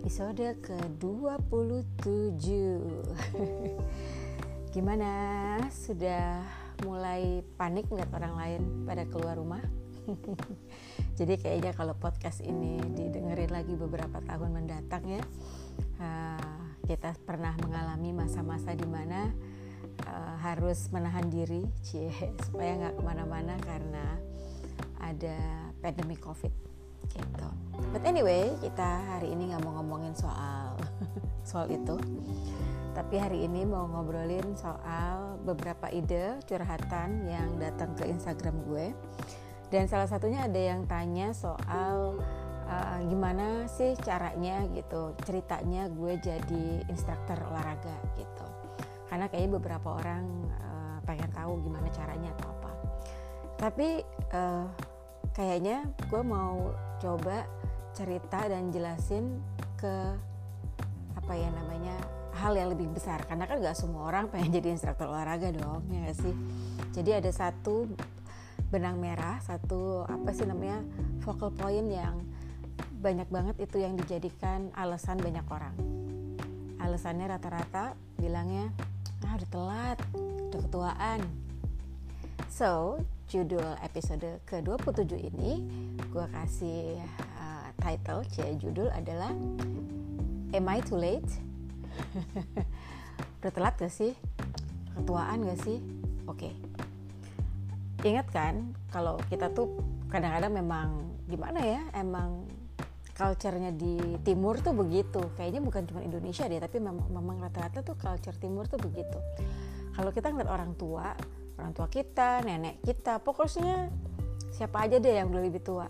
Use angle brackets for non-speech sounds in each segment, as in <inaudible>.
episode ke-27 <laughs> Gimana? Sudah mulai panik nggak orang lain pada keluar rumah? <laughs> Jadi kayaknya kalau podcast ini didengerin lagi beberapa tahun mendatang ya uh, Kita pernah mengalami masa-masa di mana uh, harus menahan diri cie, <laughs> Supaya nggak ke mana-mana karena ada pandemi covid gitu. But anyway, kita hari ini nggak mau ngomongin soal <laughs> soal itu, tapi hari ini mau ngobrolin soal beberapa ide curhatan yang datang ke Instagram gue. Dan salah satunya ada yang tanya soal uh, gimana sih caranya gitu, ceritanya gue jadi instruktur olahraga gitu. Karena kayaknya beberapa orang uh, pengen tahu gimana caranya atau apa. Tapi uh, kayaknya gue mau coba cerita dan jelasin ke apa ya namanya hal yang lebih besar. Karena kan gak semua orang pengen jadi instruktur olahraga dong ya gak sih? Jadi ada satu benang merah satu apa sih namanya focal point yang banyak banget itu yang dijadikan alasan banyak orang. Alasannya rata-rata bilangnya ah udah telat udah ketuaan. So judul episode ke-27 ini gue kasih uh, title, cia judul adalah Am I too late? <laughs> Udah telat gak sih? Ketuaan gak sih? Oke. Okay. Ingat kan kalau kita tuh kadang-kadang memang gimana ya? Emang culture-nya di timur tuh begitu. Kayaknya bukan cuma Indonesia deh, tapi memang memang rata-rata tuh culture timur tuh begitu. Kalau kita ngeliat orang tua, orang tua kita, nenek kita, pokoknya siapa aja deh yang udah lebih tua.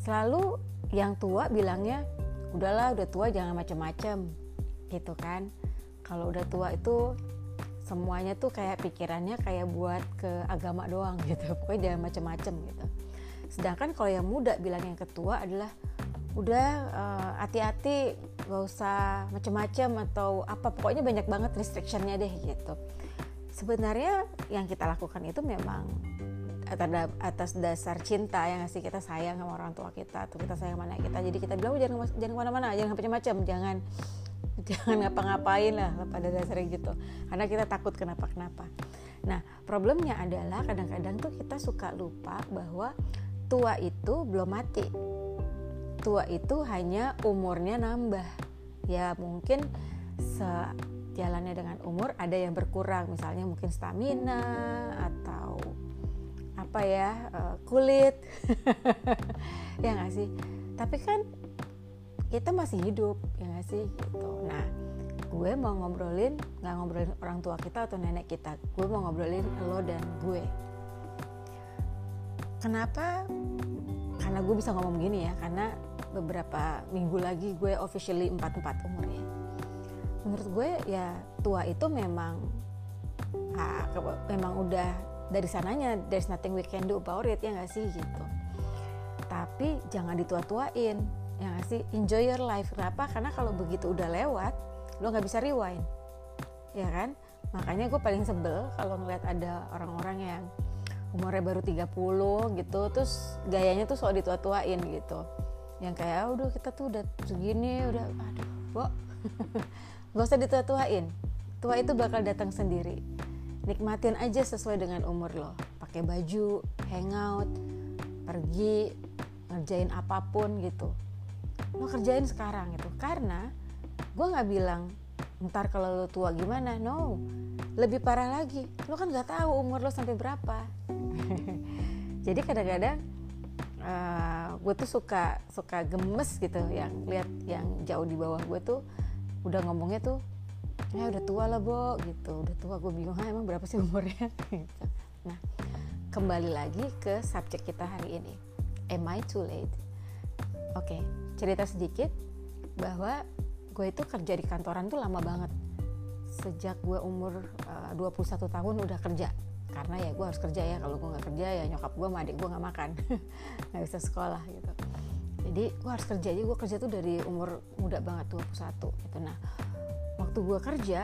Selalu yang tua bilangnya udahlah udah tua jangan macem-macem gitu kan. Kalau udah tua itu semuanya tuh kayak pikirannya kayak buat ke agama doang <laughs> gitu. Pokoknya jangan macem-macem gitu. Sedangkan kalau yang muda bilang yang ketua adalah udah uh, hati-hati gak usah macem-macem atau apa. Pokoknya banyak banget restrictionnya deh gitu sebenarnya yang kita lakukan itu memang atas dasar cinta yang ngasih kita sayang sama orang tua kita atau kita sayang mana kita. Jadi kita bilang oh, jangan jangan ke mana-mana jangan macam-macam jangan <laughs> jangan ngapa-ngapain lah pada dasarnya gitu. Karena kita takut kenapa-kenapa. Nah problemnya adalah kadang-kadang tuh kita suka lupa bahwa tua itu belum mati. Tua itu hanya umurnya nambah. Ya mungkin sejalannya dengan umur ada yang berkurang. Misalnya mungkin stamina atau apa ya uh, kulit. <laughs> Ya nggak sih? Tapi kan kita masih hidup ya nggak sih? Gitu. Nah gue mau ngobrolin nggak ngobrolin orang tua kita atau nenek kita. Gue mau ngobrolin lo dan gue. Kenapa? Karena gue bisa ngomong gini ya karena beberapa minggu lagi gue officially 44 umurnya menurut gue ya tua itu memang ah, memang udah dari sananya there's nothing we can do about it ya nggak sih gitu. Tapi jangan ditua-tuain ya nggak sih? Enjoy your life. Kenapa? Karena kalau begitu udah lewat lo nggak bisa rewind ya kan? Makanya gue paling sebel kalau ngeliat ada orang-orang yang umurnya baru 30 gitu terus gayanya tuh soal ditua-tuain gitu. Yang kayak ah, udah kita tuh udah segini udah aduh bo <laughs> gak usah ditua-tuain. Tua itu bakal datang sendiri. Nikmatin aja sesuai dengan umur lo. Pakai baju hangout pergi ngerjain apa pun gitu. Lo kerjain sekarang gitu. Karena gue nggak bilang ntar kalau lo tua gimana? No. Lebih parah lagi lo kan nggak tahu umur lo sampai berapa. <laughs> Jadi kadang-kadang uh, eh, gue tuh suka suka gemes gitu yang lihat yang jauh di bawah gue tuh udah ngomongnya tuh ya udah tua lah bo gitu. Udah tua gue bingung emang berapa sih umurnya? <laughs> Gitu. nah kembali lagi ke subjek kita hari ini. Am I too late? Oke okay, cerita sedikit bahwa gue itu kerja di kantoran tuh lama banget. Sejak gue umur uh, 21 tahun udah kerja. Karena ya gue harus kerja ya kalau gue nggak kerja ya nyokap gue sama adik gue nggak makan. <laughs> Nggak bisa sekolah gitu jadi gue harus kerja aja. Gue kerja tuh dari umur muda banget 21 gitu. Nah waktu gue kerja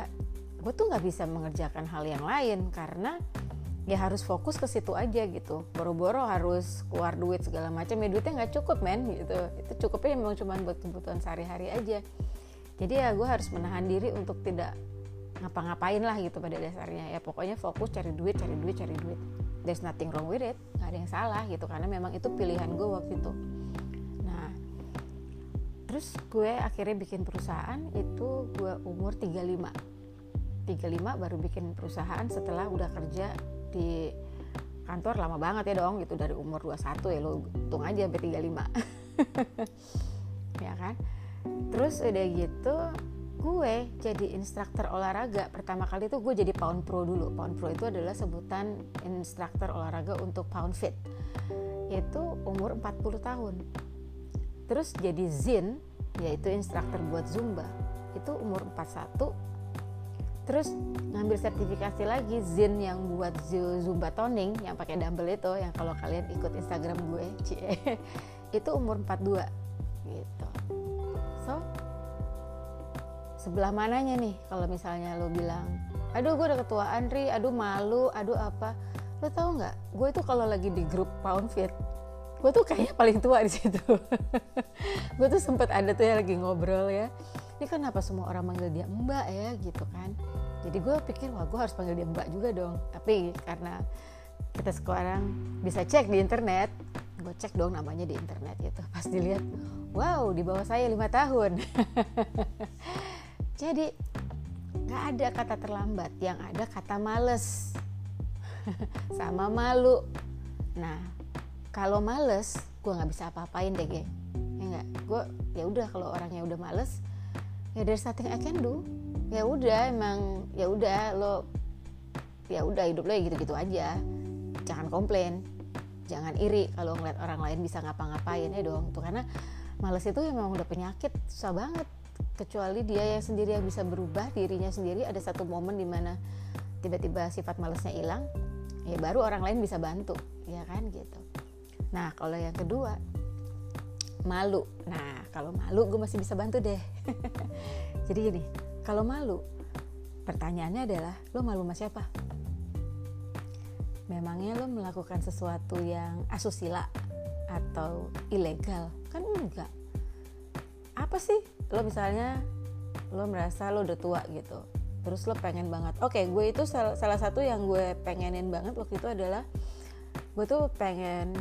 gue tuh nggak bisa mengerjakan hal yang lain karena ya harus fokus ke situ aja gitu. Boro-boro harus keluar duit segala macam. Ya duitnya nggak cukup men gitu. Itu cukupnya memang cuma buat kebutuhan sehari-hari aja. Jadi ya gue harus menahan diri untuk tidak ngapa-ngapain lah gitu pada dasarnya. Ya pokoknya fokus cari duit cari duit cari duit. There's nothing wrong with it. Nggak ada yang salah gitu karena memang itu pilihan gue waktu itu terus gue akhirnya bikin perusahaan itu gue umur 35 35 baru bikin perusahaan setelah udah kerja di kantor lama banget ya dong gitu dari umur 21 ya lo hitung aja sampai 35 <laughs> ya kan? Terus udah gitu gue jadi instruktur olahraga. Pertama kali itu gue jadi pound pro dulu. Pound pro itu adalah sebutan instruktur olahraga untuk pound fit. Itu umur 40 tahun terus jadi zin yaitu instruktur buat zumba. Itu umur 41 terus ngambil sertifikasi lagi Zin yang buat Zumba toning yang pakai dumbbell itu yang kalau kalian ikut Instagram gue cie <laughs> itu umur 42 gitu. So sebelah mananya nih kalau misalnya lo bilang aduh gue udah ketua Andri aduh malu. Aduh apa. Lo tau nggak? Gue itu kalau lagi di grup pound fit gue tuh kayaknya paling tua di situ. <laughs> Gue tuh sempet ada tuh ya lagi ngobrol ya. Ini kenapa semua orang manggil dia mbak ya gitu kan. Jadi gue pikir wah gue harus panggil dia mbak juga dong. Tapi karena kita sekarang bisa cek di internet gue cek dong namanya di internet gitu. Pas dilihat wow di bawah saya lima tahun. <laughs> Jadi nggak ada kata terlambat yang ada kata males. <laughs> Sama malu. Nah kalau males gue nggak bisa apa-apain deh gue ya nggak? Gue ya udah kalau orangnya udah males ya dari nothing I can do. Ya udah emang ya udah lo ya udah hidup lo ya gitu-gitu aja. Jangan komplain. Jangan iri kalau ngeliat orang lain bisa ngapa-ngapain ya dong. Tuh karena males itu emang udah penyakit susah banget. Kecuali dia yang sendiri yang bisa berubah dirinya sendiri. Ada satu momen di mana tiba-tiba sifat malesnya hilang ya baru orang lain bisa bantu ya kan gitu nah kalau yang kedua malu. Nah kalau malu gue masih bisa bantu deh. <laughs> Jadi gini kalau malu pertanyaannya adalah lo malu sama siapa? Memangnya lo melakukan sesuatu yang asusila atau ilegal? Kan enggak. Apa sih? Lo misalnya lo merasa lo udah tua gitu terus lo pengen banget. Oke okay, gue itu salah, salah satu yang gue pengenin banget waktu itu adalah gue tuh pengen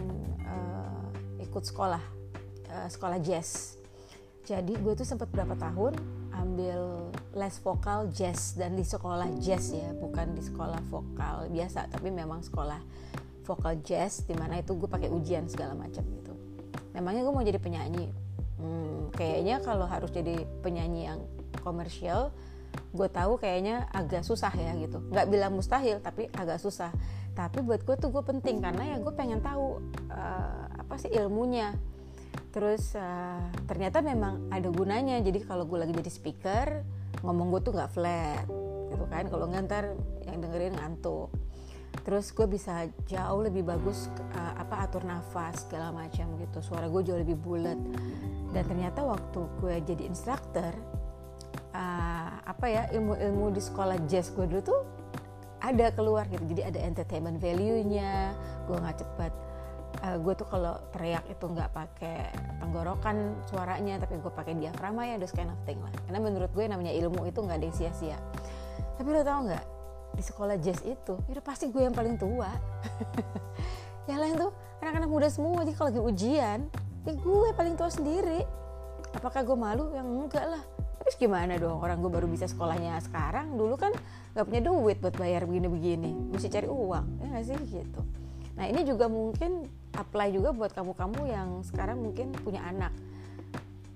uh, ikut sekolah uh, sekolah jazz. Jadi gue tuh sempat berapa tahun ambil les vokal jazz dan di sekolah jazz ya bukan di sekolah vokal biasa tapi memang sekolah vokal jazz di mana itu gue pakai ujian segala macam gitu. Memangnya gue mau jadi penyanyi? Hmm, kayaknya kalau harus jadi penyanyi yang komersial gue tahu kayaknya agak susah ya gitu. Nggak bilang mustahil tapi agak susah tapi buat gue tuh gue penting karena ya gue pengen tahu uh, apa sih ilmunya. Terus uh, ternyata memang ada gunanya. Jadi kalau gue lagi jadi speaker ngomong gue tuh nggak flat gitu kan. Kalau ngantar yang dengerin ngantuk. Terus gue bisa jauh lebih bagus uh, apa atur nafas segala macam gitu. Suara gue jauh lebih bulat. Dan ternyata waktu gue jadi instruktur uh, apa ya ilmu-ilmu di sekolah jazz gue dulu tuh ada keluar gitu. Jadi ada entertainment value-nya. Gue nggak cepat uh, gue tuh kalau teriak itu nggak pakai tenggorokan suaranya tapi gue pakai diafragma ya those kind of thing lah. Karena menurut gue namanya ilmu itu nggak ada yang sia-sia. Tapi lo tau nggak? Di sekolah jazz itu itu pasti gue yang paling tua. <laughs> Yang lain tuh anak-anak muda semua jadi kalau lagi ujian ya gue paling tua sendiri. Apakah gue malu? Yang enggak lah terus gimana dong? Orang gue baru bisa sekolahnya sekarang dulu kan nggak punya duit buat bayar begini-begini. Mesti cari uang ya gak sih? Gitu. Nah ini juga mungkin apply juga buat kamu-kamu yang sekarang mungkin punya anak.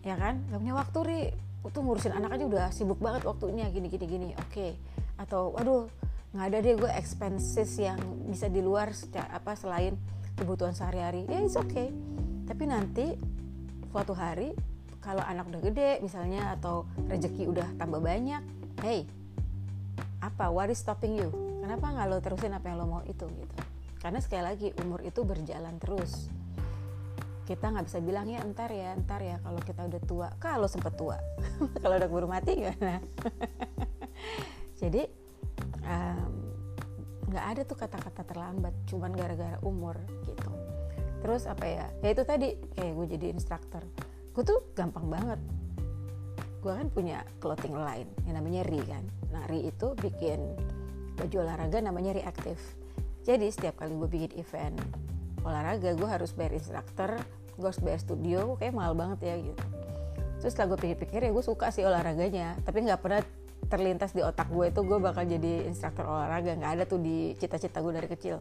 Ya kan? Gak punya waktu ri. Tuh ngurusin anak aja udah sibuk banget waktunya gini gini gini oke. Okay. atau aduh nggak ada deh gue expenses yang bisa di luar apa selain kebutuhan sehari-hari. Ya it's okay. Tapi nanti suatu hari kalau anak udah gede misalnya atau rezeki udah tambah banyak hey apa what is stopping you? Kenapa nggak lo terusin apa yang lo mau itu gitu? Karena sekali lagi umur itu berjalan terus. Kita nggak bisa bilang ya entar ya entar ya kalau kita udah tua. Kalau sempet tua? <laughs> Kalau udah keburu mati gimana? <laughs> Jadi nggak nggak ada tuh kata-kata terlambat cuman gara-gara umur gitu. Terus apa ya? Ya itu tadi kayak gue jadi instruktur gue tuh gampang banget. Gue kan punya clothing line yang namanya Ri kan. Nah Ri itu bikin baju olahraga namanya reaktif jadi setiap kali gue bikin event olahraga gue harus bayar instruktur gue harus bayar studio kayak mahal banget ya gitu. Terus setelah gue pikir-pikir ya gue suka sih olahraganya. Tapi nggak pernah terlintas di otak gue itu gue bakal jadi instruktur olahraga. Nggak ada tuh di cita-cita gue dari kecil.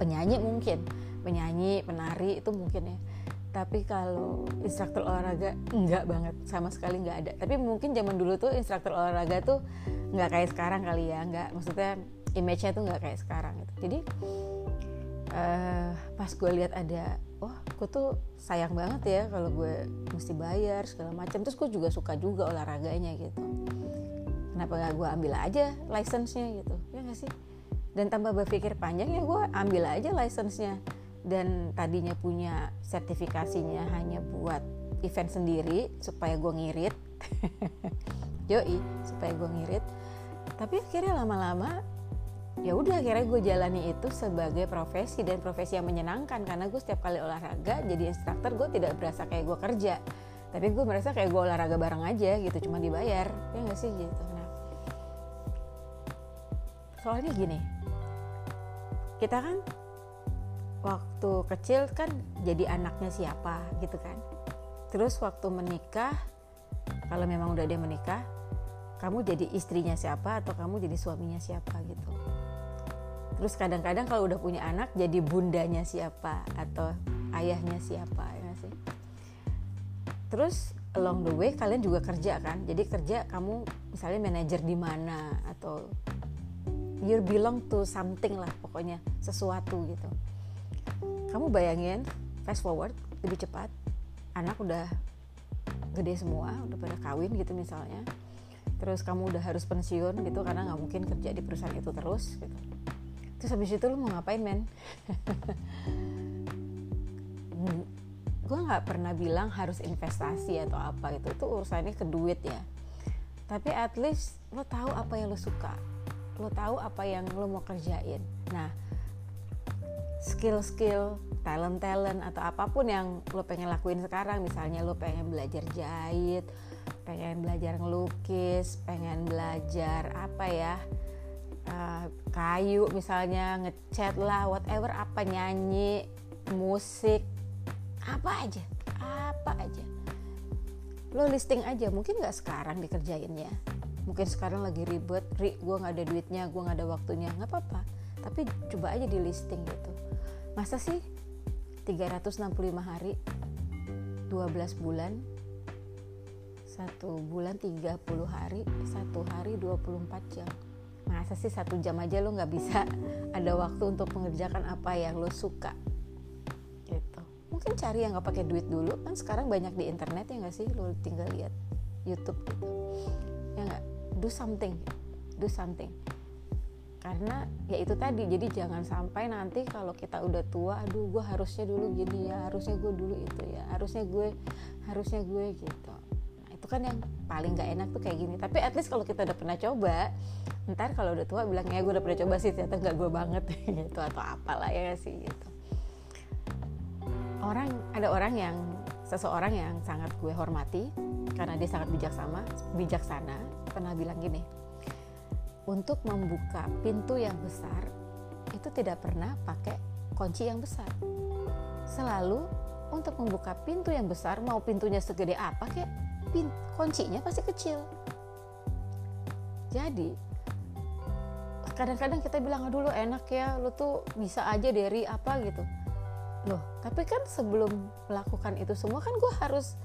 Penyanyi mungkin. Penyanyi penari itu mungkin ya tapi kalau instruktur olahraga enggak banget. Sama sekali nggak ada. Tapi mungkin zaman dulu tuh instruktur olahraga tuh nggak kayak sekarang kali ya. Nggak maksudnya image-nya tuh nggak kayak sekarang gitu. Jadi uh, pas gue lihat ada wah gue tuh sayang banget ya kalau gue mesti bayar segala macam. Terus gue juga suka juga olahraganya gitu. Kenapa gak gue ambil aja license-nya gitu? Ya gak sih? Dan tanpa berpikir panjang ya gue ambil aja license-nya dan tadinya punya sertifikasinya hanya buat event sendiri supaya gue ngirit. <laughs> Yoi supaya gue ngirit. Tapi akhirnya lama-lama ya udah akhirnya gue jalani itu sebagai profesi dan profesi yang menyenangkan karena gue setiap kali olahraga jadi instruktur gue tidak berasa kayak gue kerja. Tapi gue merasa kayak gue olahraga bareng aja gitu cuma dibayar. Ya nggak sih gitu? Nah soalnya gini kita kan waktu kecil kan jadi anaknya siapa gitu kan. Terus waktu menikah kalau memang udah dia menikah kamu jadi istrinya siapa atau kamu jadi suaminya siapa gitu. Terus kadang-kadang kalau udah punya anak jadi bundanya siapa atau ayahnya siapa ya sih? Terus along the way kalian juga kerja kan? Jadi kerja kamu misalnya manajer di mana atau you belong to something lah pokoknya sesuatu gitu kamu bayangin fast forward lebih cepat anak udah gede semua udah pada kawin gitu misalnya. Terus kamu udah harus pensiun gitu karena nggak mungkin kerja di perusahaan itu terus gitu. Terus habis itu lu mau ngapain men? <laughs> Gue nggak pernah bilang harus investasi atau apa gitu. Itu urusannya ke duit ya. Tapi at least lo tahu apa yang lo suka. Lo tahu apa yang lo mau kerjain. Nah skill-skill talent-talent atau apa pun yang lo pengen lakuin sekarang. Misalnya lo pengen belajar jahit pengen belajar ngelukis pengen belajar apa ya uh, kayu misalnya ngecat lah whatever apa nyanyi musik apa aja apa aja. Lo listing aja mungkin nggak sekarang dikerjainnya. Mungkin sekarang lagi ribet ri gue nggak ada duitnya gue nggak ada waktunya. Nggak apa-apa tapi coba aja di listing gitu. Masa sih 365 hari 12 bulan satu bulan 30 hari satu hari 24 jam. Masa sih satu jam aja lo nggak bisa <laughs> ada waktu untuk mengerjakan apa yang lo suka? Gitu. Mungkin cari yang nggak pakai duit dulu. Kan sekarang banyak di internet ya nggak sih? Lo tinggal lihat YouTube gitu. Ya nggak? Do something. Do something karena ya itu tadi jadi jangan sampai nanti kalau kita udah tua aduh gue harusnya dulu gini ya harusnya gue dulu itu ya harusnya gue harusnya gue gitu. Kan yang paling gak enak tuh kayak gini. Tapi at least kalau kita udah pernah coba ntar kalau udah tua bilang ya gue udah pernah coba sih ternyata gak gue banget <laughs> gitu atau apalah ya sih gitu. Orang ada orang yang seseorang yang sangat gue hormati karena dia sangat bijaksana bijaksana pernah bilang gini untuk membuka pintu yang besar itu tidak pernah pakai kunci yang besar. Selalu untuk membuka pintu yang besar mau pintunya segede apa kek pin kuncinya pasti kecil. Jadi kadang-kadang kita bilang aduh enak ya lo tuh bisa aja dari apa gitu. Loh tapi kan sebelum melakukan itu semua kan gue harus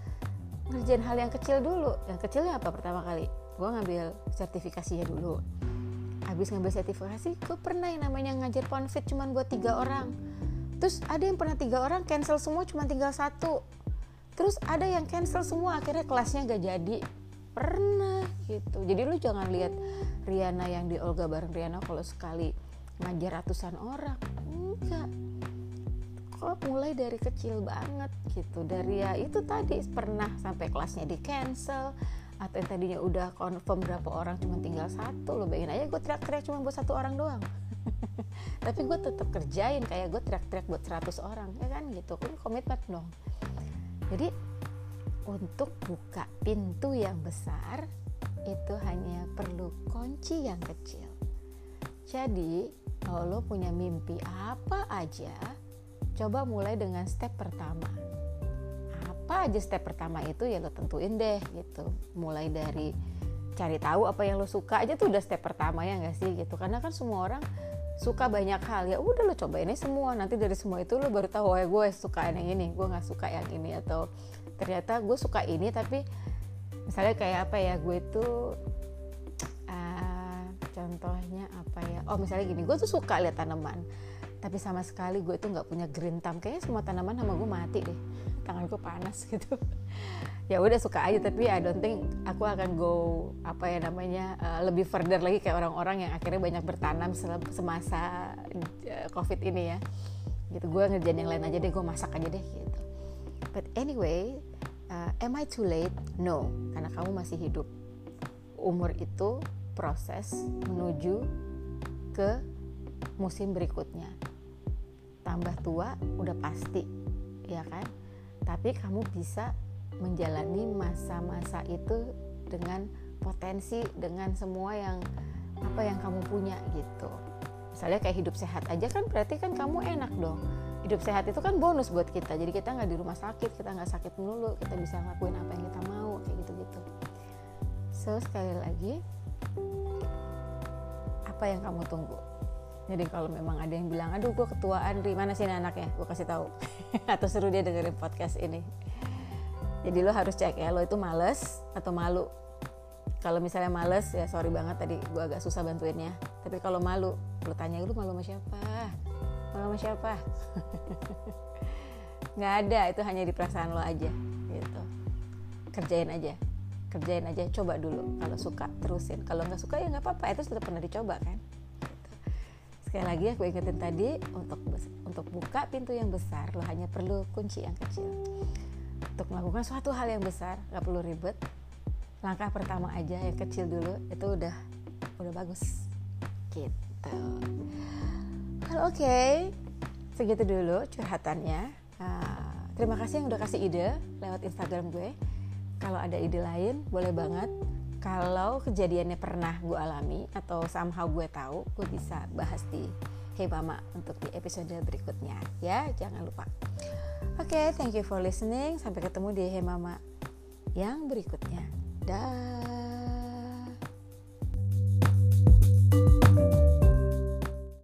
ngerjain hal yang kecil dulu. Yang kecilnya apa pertama kali? Gue ngambil sertifikasinya dulu habis ngambil sertifikasi gue pernah yang namanya ngajar ponfit cuman buat tiga orang. Terus ada yang pernah tiga orang cancel semua cuma tinggal satu. Terus ada yang cancel semua akhirnya kelasnya gak jadi. Pernah gitu. Jadi lu jangan lihat Riana yang di Olga bareng Riana kalau sekali ngajar ratusan orang. Enggak. Kok mulai dari kecil banget gitu. Dari ya itu tadi pernah sampai kelasnya di cancel atau yang tadinya udah confirm berapa orang cuma tinggal satu lo bayangin aja gue teriak-teriak cuma buat satu orang doang. <laughs> Tapi gue tetap kerjain kayak gue teriak-teriak buat 100 orang ya kan gitu. Kan komitmen dong. Jadi untuk buka pintu yang besar itu hanya perlu kunci yang kecil. Jadi kalau lo punya mimpi apa aja coba mulai dengan step pertama apa aja step pertama itu ya lo tentuin deh gitu. Mulai dari cari tahu apa yang lo suka aja tuh udah step pertama ya nggak sih gitu. Karena kan semua orang suka banyak hal. Ya udah lo coba ini semua. Nanti dari semua itu lo baru tahu ya gue suka yang ini gue nggak suka yang ini. Atau ternyata gue suka ini tapi misalnya kayak apa ya gue tuh uh, contohnya apa ya? Oh misalnya gini gue tuh suka lihat tanaman tapi sama sekali gue tuh nggak punya green thumb kayaknya semua tanaman sama gue mati deh. Tanganku panas <laughs> gitu. Ya udah suka aja. Tapi I don't think aku akan go apa ya namanya uh, lebih further lagi kayak orang-orang yang akhirnya banyak bertanam semasa uh, covid ini ya. Gitu. Gue ngerjain yang lain aja deh. Gue masak aja deh gitu. But anyway uh, am I too late? No. Karena kamu masih hidup. Umur itu proses menuju ke musim berikutnya tambah tua udah pasti ya kan? Tapi kamu bisa menjalani masa-masa itu dengan potensi dengan semua yang apa yang kamu punya gitu. Misalnya kayak hidup sehat aja kan berarti kan kamu enak dong. Hidup sehat itu kan bonus buat kita jadi kita nggak di rumah sakit kita nggak sakit melulu kita bisa ngelakuin apa yang kita mau kayak gitu gitu so sekali lagi apa yang kamu tunggu jadi kalau memang ada yang bilang aduh gue ketuaan di mana sih anaknya? Gue kasih tahu. <laughs> Atau seru dia dengerin podcast ini. Jadi lo harus cek ya lo itu males atau malu? Kalau misalnya males ya sorry banget tadi gue agak susah bantuinnya. Tapi kalau malu lo tanya lu malu sama siapa? Malu sama siapa? <laughs> Nggak ada itu hanya di perasaan lo aja gitu. Kerjain aja. Kerjain aja coba dulu kalau suka terusin. Kalau nggak suka ya nggak apa-apa itu sudah pernah dicoba kan Sekali lagi aku ingetin tadi untuk untuk buka pintu yang besar lo hanya perlu kunci yang kecil. Untuk melakukan suatu hal yang besar nggak perlu ribet. Langkah pertama aja yang kecil dulu itu udah udah bagus. Gitu. Well, oke, okay. segitu dulu curhatannya. Uh, terima kasih yang udah kasih ide lewat Instagram gue. Kalau ada ide lain boleh banget kalau kejadiannya pernah gue alami atau somehow gue tahu gue bisa bahas di Hey Mama untuk di episode berikutnya ya. Jangan lupa. Oke okay, thank you for listening. Sampai ketemu di Hey Mama yang berikutnya. Dah